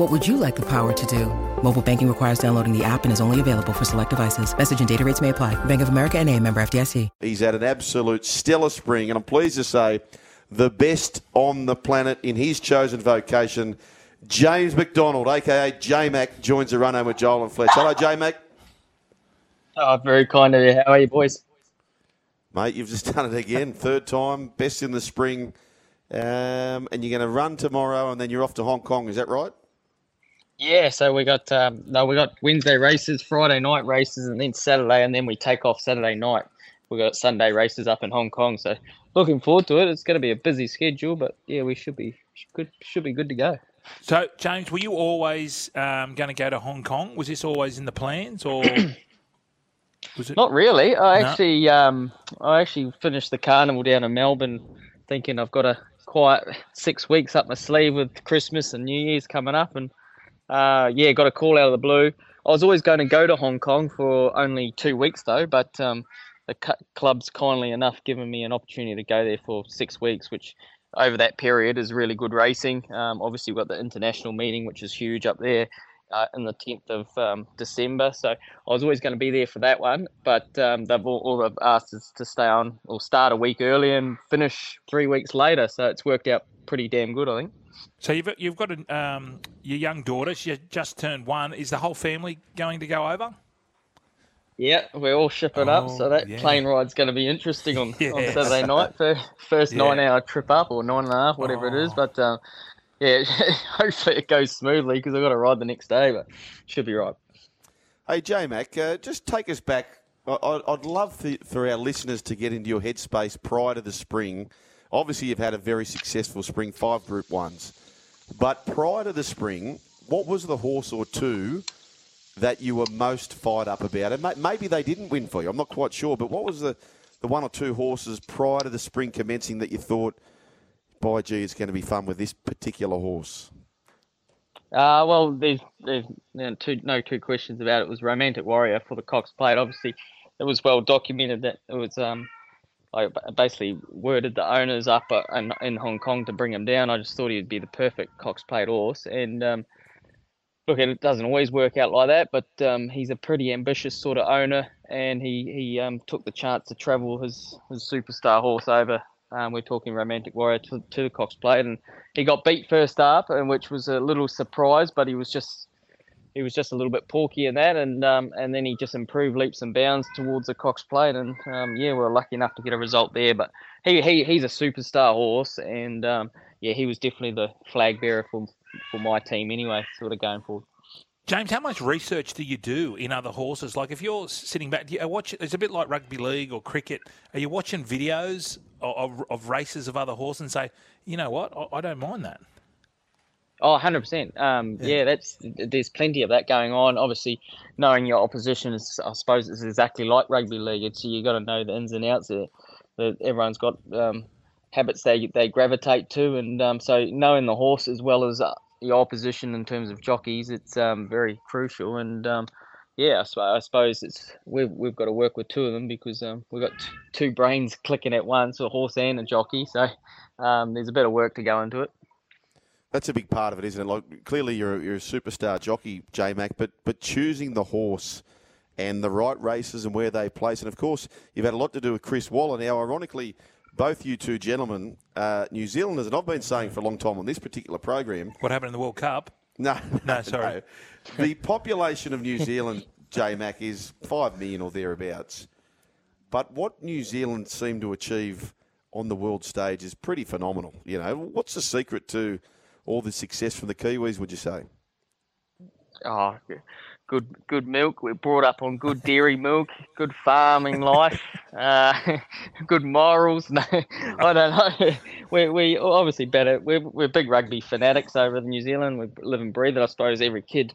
What would you like the power to do? Mobile banking requires downloading the app and is only available for select devices. Message and data rates may apply. Bank of America and a member FDIC. He's had an absolute stellar spring, and I'm pleased to say the best on the planet in his chosen vocation. James McDonald, aka J Mac, joins the run home with Joel and Fletch. Hello, J Mac. Oh, very kind of you. How are you, boys? Mate, you've just done it again. Third time, best in the spring. Um, and you're going to run tomorrow, and then you're off to Hong Kong. Is that right? Yeah. So we got um, no, we got Wednesday races, Friday night races, and then Saturday, and then we take off Saturday night. We got Sunday races up in Hong Kong. So looking forward to it. It's going to be a busy schedule, but yeah, we should be good. Should be good to go. So, James, were you always um, going to go to Hong Kong? Was this always in the plans, or was it? Not really. I No? actually, um, I actually finished the carnival down in Melbourne, thinking I've got a quiet six weeks up my sleeve with Christmas and New Year's coming up, and uh, yeah, got a call out of the blue. I was always going to go to Hong Kong for only two weeks though, but um, the cu- club's kindly enough given me an opportunity to go there for six weeks, which over that period is really good racing. Um, obviously, we've got the international meeting, which is huge up there. Uh, in the 10th of um, December, so I was always going to be there for that one, but um, they've all, all they've asked is to stay on or start a week early and finish three weeks later. So it's worked out pretty damn good, I think. So you've you've got a, um, your young daughter. She just turned one. Is the whole family going to go over? Yeah, we're all shipping up, so Oh, that yeah. plane ride's going to be interesting on, on Saturday night for first Yeah. nine-hour trip up or nine and a half, whatever it is. Oh. But um, yeah, hopefully it goes smoothly because I've got to ride the next day, but should be right. Hey, J Mac, uh, just take us back. I- I- I'd love for, for our listeners to get into your headspace prior to the spring. Obviously, you've had a very successful spring, five Group Ones. But prior to the spring, what was the horse or two that you were most fired up about? And maybe they didn't win for you. I'm not quite sure. But what was the, the one or two horses prior to the spring commencing that you thought, by gee, it's going to be fun with this particular horse? Uh, well, there's, there's no two, no two questions about it. It was Romantic Warrior for the Cox Plate. Obviously, it was well documented that it was um, I basically worded the owners up uh, in, Hong Kong to bring him down. I just thought he'd be the perfect Cox Plate horse. And um, look, it doesn't always work out like that, but um, he's a pretty ambitious sort of owner, and he he um, took the chance to travel his his superstar horse over. Um, we're talking Romantic Warrior to, to the Cox Plate, and he got beat first up, and which was a little surprise, but he was just he was just a little bit porky in that, and um, and then he just improved leaps and bounds towards the Cox Plate, and um, yeah, we were lucky enough to get a result there. But he, he he's a superstar horse, and um, yeah, he was definitely the flag bearer for for my team anyway, sort of going forward. James, how much research do you do in other horses? Like if you're sitting back, do you watch? It's a bit like rugby league or cricket. Are you watching videos of, of, of races of other horses and say, you know what, I, I don't mind that. Oh, 100%. Um, yeah. that's there's plenty of that going on. Obviously, knowing your opposition is, I suppose, it's exactly like rugby league. It's you got to know the ins and outs. There, that everyone's got um, habits they they gravitate to, and um, so knowing the horse as well as uh, your opposition in terms of jockeys, it's um, very crucial. And um, yeah, I, suppose it's we've we've got to work with two of them because um, we've got t- two brains clicking at once, a horse and a jockey. So um, there's a bit of work to go into it. That's a big part of it, isn't it? Like clearly you're a, you're a superstar jockey, J Mac, but but choosing the horse and the right races and where they place, and of course you've had a lot to do with Chris Waller. Now, ironically, both you two gentlemen, uh, New Zealanders, and I've been saying for a long time on this particular program. What happened in the World Cup? No, No, sorry. The population of New Zealand, J Mac, is five million or thereabouts. But what New Zealand seem to achieve on the world stage is pretty phenomenal. You know, what's the secret to all the success from the Kiwis? Would you say? Oh, good good milk. We're brought up on good dairy milk, good farming life, uh, good morals. No, I don't know. We we obviously better. We're we're big rugby fanatics over in New Zealand. We live and breathe it. I suppose every kid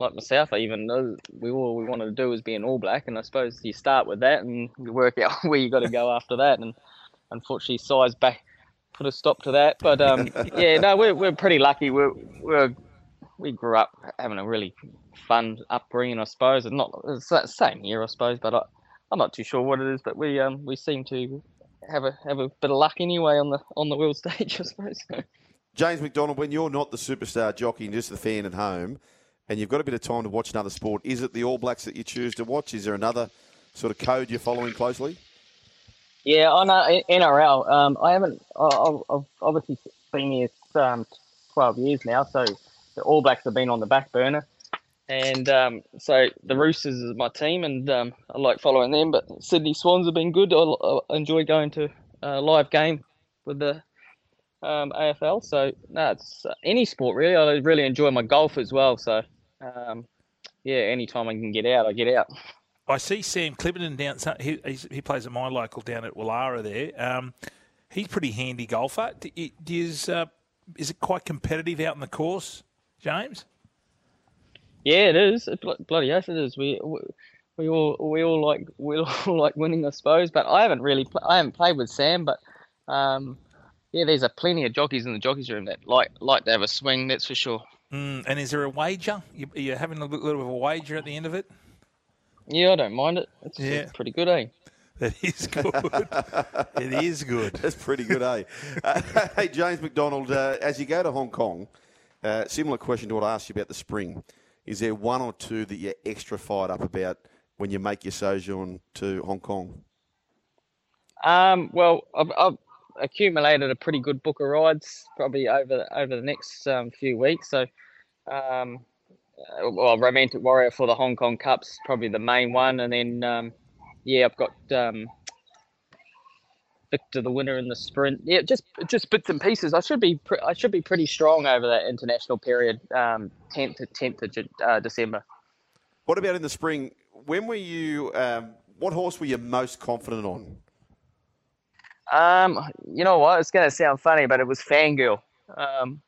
like myself, I even know we all we wanted to do was be an All Black, and I suppose you start with that and you work out where you got to go after that. And unfortunately, size back put a stop to that. But um, yeah, no, we're we're pretty lucky. We're we're we grew up having a really fun upbringing, I suppose. And not it's the same here, I suppose. But I, I'm not too sure what it is. But we um we seem to have a have a bit of luck anyway on the on the world stage, I suppose. James McDonald, when you're not the superstar jockey and just the fan at home, and you've got a bit of time to watch another sport, is it the All Blacks that you choose to watch? Is there another sort of code you're following closely? Yeah, on uh, NRL, um, I haven't. I've, obviously been here um, 12 years now, so the All Blacks have been on the back burner. And um, so the Roosters is my team, and um, I like following them. But Sydney Swans have been good. I, I enjoy going to a live game with the um, AFL. So uh, any sport really. I really enjoy my golf as well. So um, yeah, anytime I can get out, I get out. I see Sam Clipperton down. He, he plays at my local down at Woollahra there. Um, he's pretty handy golfer. Is uh, is it quite competitive out in the course, James? Yeah, it is. It, bloody yes, it is. We, we we all we all like we all like winning, I suppose. But I haven't really pl- I haven't played with Sam, but um, yeah, there's a plenty of jockeys in the jockeys room that like like to have a swing. That's for sure. Mm, and is there a wager? You, are you having a little bit of a wager at the end of it? Yeah, I don't mind it. It's, yeah. pretty good, eh? That is good. it is good. That's pretty good, eh? Uh, hey, James McDonald, uh, as you go to Hong Kong, uh, similar question to what I asked you about the spring. Is there one or two that you're extra fired up about when you make your sojourn to Hong Kong? Um, well, I've, I've, accumulated a pretty good book of rides probably over over the next um, few weeks. So, um, uh, well, Romantic Warrior for the Hong Kong Cups probably the main one, and then um, yeah, I've got um, Victor the winner in the sprint. Yeah, just just bits and pieces. I should be pre- I should be pretty strong over that international period, um, tenth to tenth of uh, December. What about in the spring? When were you? Um, what horse were you most confident on? Um, you know what? It's going to sound funny, but it was Fangirl. Um,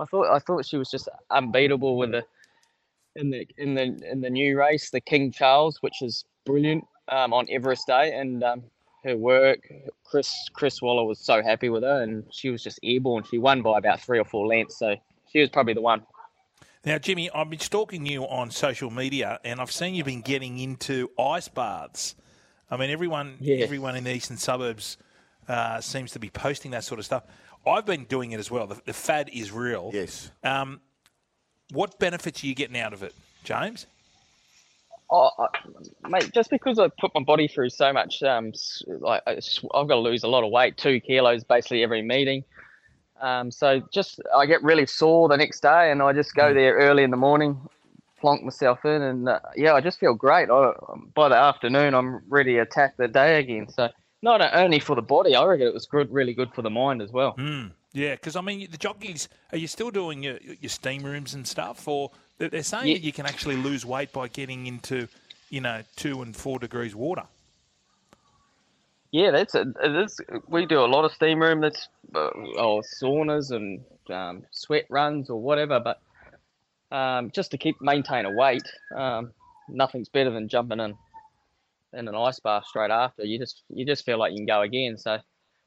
I thought I thought she was just unbeatable with the in the in the in the new race, the King Charles, which is brilliant um, on Everest Day, and um, her work. Chris Chris Waller was so happy with her, and she was just airborne. She won by about three or four lengths, so she was probably the one. Now, Jimmy, I've been stalking you on social media, and I've seen you've been getting into ice baths. I mean, everyone yeah. everyone in the eastern suburbs uh, seems to be posting that sort of stuff. I've been doing it as well. The, the fad is real. Yes. Um, what benefits are you getting out of it, James? Oh, mate, just because I put my body through so much, um, like I've got to lose a lot of weight, two kilos basically every meeting. Um, so just I get really sore the next day, and I just go hmm. there early in the morning, plonk myself in, and uh, yeah, I just feel great. I, by the afternoon, I'm ready to attack the day again. So not only for the body, I reckon it was good, really good for the mind as well. Mm, yeah, because I mean, the jockeys, are you still doing your, your steam rooms and stuff, or they're saying yeah. that you can actually lose weight by getting into, you know, two and four degrees water. Yeah, that's it. is, we do a lot of steam room. That's uh, oh, saunas and um, sweat runs or whatever. But um, just to keep maintain a weight, um, nothing's better than jumping in in an ice bath straight after. You just you just feel like you can go again. So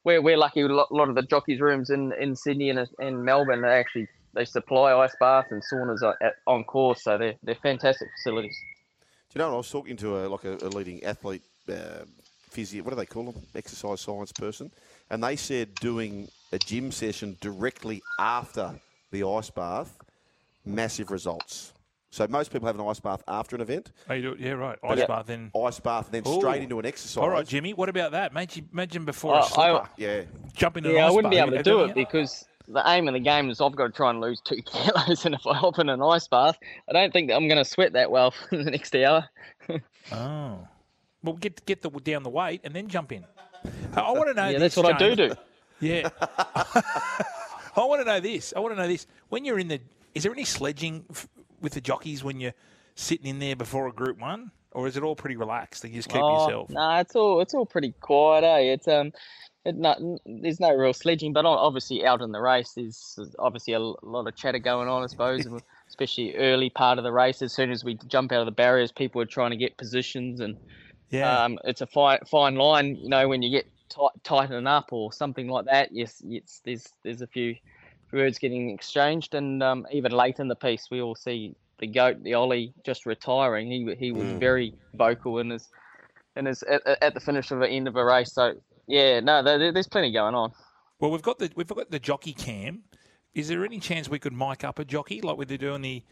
we're, we're lucky. A lot of the jockeys' rooms in, in Sydney and in Melbourne they actually they supply ice baths and saunas at, on course. So they're they're fantastic facilities. Do you know? I was talking to a like a, a leading athlete. Uh, physio, what do they call them? Exercise science person, and they said doing a gym session directly after the ice bath, massive results. So most people have an ice bath after an event. Oh, you do it? Yeah, right. Ice bath, then ice bath, and then Ooh. straight into an exercise. All right, Jimmy. What about that? Imagine, imagine before uh, a slipper. I, yeah, jump into yeah, an I wouldn't bath. be able to do it because the aim of the game is I've got to try and lose two kilos, and if I hop in an ice bath, I don't think that I'm going to sweat that well for the next hour. oh. Well, get get the down the weight and then jump in. I, I want to know. Yeah, this, that's what I do James. do. Yeah. I want to know this. I want to know this. When you're in the, is there any sledging f- with the jockeys when you're sitting in there before a Group One, or is it all pretty relaxed and you just keep Oh, yourself? Nah, it's all it's all pretty quiet. Eh? It's um, it not, there's no real sledging, but obviously out in the race, there's obviously a lot of chatter going on. I suppose, especially early part of the race. As soon as we jump out of the barriers, people are trying to get positions, and Yeah. um, it's a fine fine line. You know, when you get tight, tightening up or something like that, yes, it's, there's there's a few words getting exchanged, and um, even late in the piece, we all see the goat, the Ollie, just retiring. He he was very vocal in his in his at, at the finish of the end of a race. So yeah, no, there, there's plenty going on. Well, we've got the we've got the jockey cam. Is there any chance we could mic up a jockey like we do in the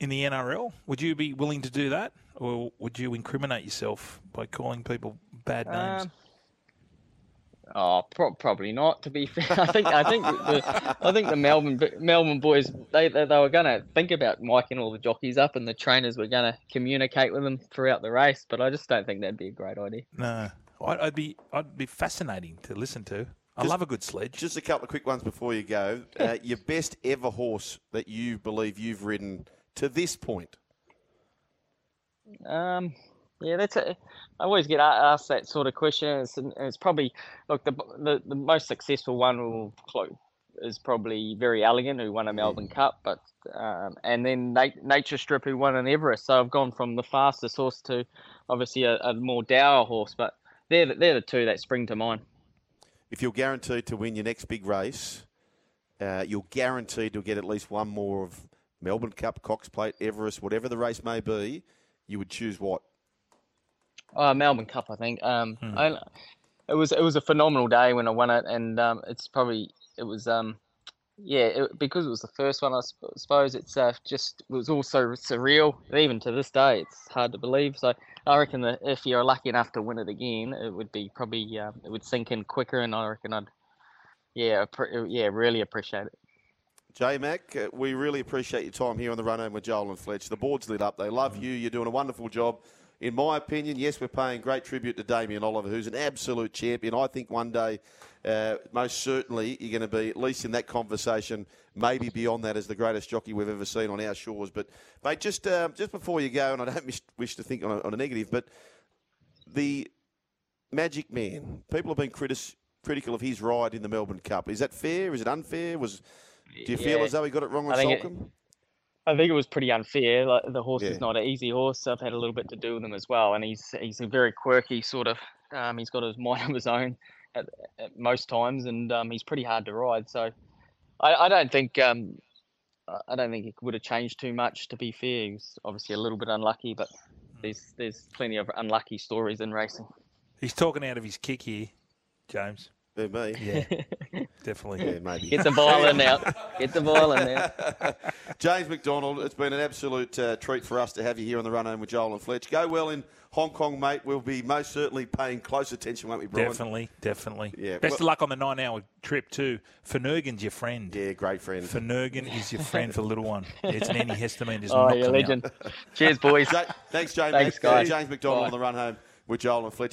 in the NRL? Would you be willing to do that, or would you incriminate yourself by calling people bad names? Um, Oh, pro- probably not. To be fair, I think I think the, I think the Melbourne Melbourne boys they they, they were going to think about miking all the jockeys up, and the trainers were going to communicate with them throughout the race. But I just don't think that'd be a great idea. no, I'd, I'd be I'd be fascinating to listen to. I love a good sledge. Just a couple of quick ones before you go. Uh, your best ever horse that you believe you've ridden to this point? Um, yeah, that's a. I always get asked that sort of question. It's, and it's probably look the, the the most successful one will is probably Verry Elleegant who won a Melbourne Cup, but um, and then Nat- Nature Strip who won an Everest. So I've gone from the fastest horse to obviously a, a more dour horse, but they're the, they're the two that spring to mind. If you're guaranteed to win your next big race, uh, you're guaranteed to get at least one more of Melbourne Cup, Cox Plate, Everest, whatever the race may be. You would choose what? Uh, Melbourne Cup, I think. Um, I, it was it was a phenomenal day when I won it, and um, it's probably it was um, yeah, it, because it was the first one. I sp- suppose it's uh, just it was also surreal. Even to this day, it's hard to believe. So I reckon that if you're lucky enough to win it again, it would be probably uh, it would sink in quicker, and I reckon I'd yeah appre- yeah really appreciate it. J Mac, uh, we really appreciate your time here on the run home with Joel and Fletch. The board's lit up. They love you. You're doing a wonderful job. In my opinion, yes, we're paying great tribute to Damien Oliver, who's an absolute champion. I think one day, uh, most certainly, you're going to be at least in that conversation, maybe beyond that, as the greatest jockey we've ever seen on our shores. But, mate, just um, just before you go, and I don't wish, wish to think on a, on a negative, but the Magic Man, people have been critis- critical of his ride in the Melbourne Cup. Is that fair? Is it unfair? Was do you feel as though he got it wrong on I Soulcombe? I think it was pretty unfair. Like the horse Yeah. is not an easy horse. I've had a little bit to do with him as well, and he's he's a very quirky sort of. Um, he's got his mind of his own at, at most times, and um, he's pretty hard to ride. So I, I don't think um, I- I don't think it would have changed too much. To be fair, he was obviously a little bit unlucky, but there's there's plenty of unlucky stories in racing. He's talking out of his kick here, James. Yeah, me. Yeah, definitely. Yeah, maybe. Get the violin out. Get the violin out. James McDonald, it's been an absolute uh, treat for us to have you here on the run home with Joel and Fletch. Go well in Hong Kong, mate. We'll be most certainly paying close attention, won't we, Brian? Definitely, definitely. Yeah, Best well- of luck on the nine-hour trip too. Phenergan's your friend. Yeah, great friend. Finnegan is your friend for the little one. It's an antihistamine. Just Oh, knock you're a out. legend. Cheers, boys. Ja- Thanks, James. Thanks, Mac- guys. James McDonald Bye. on the run home with Joel and Fletch.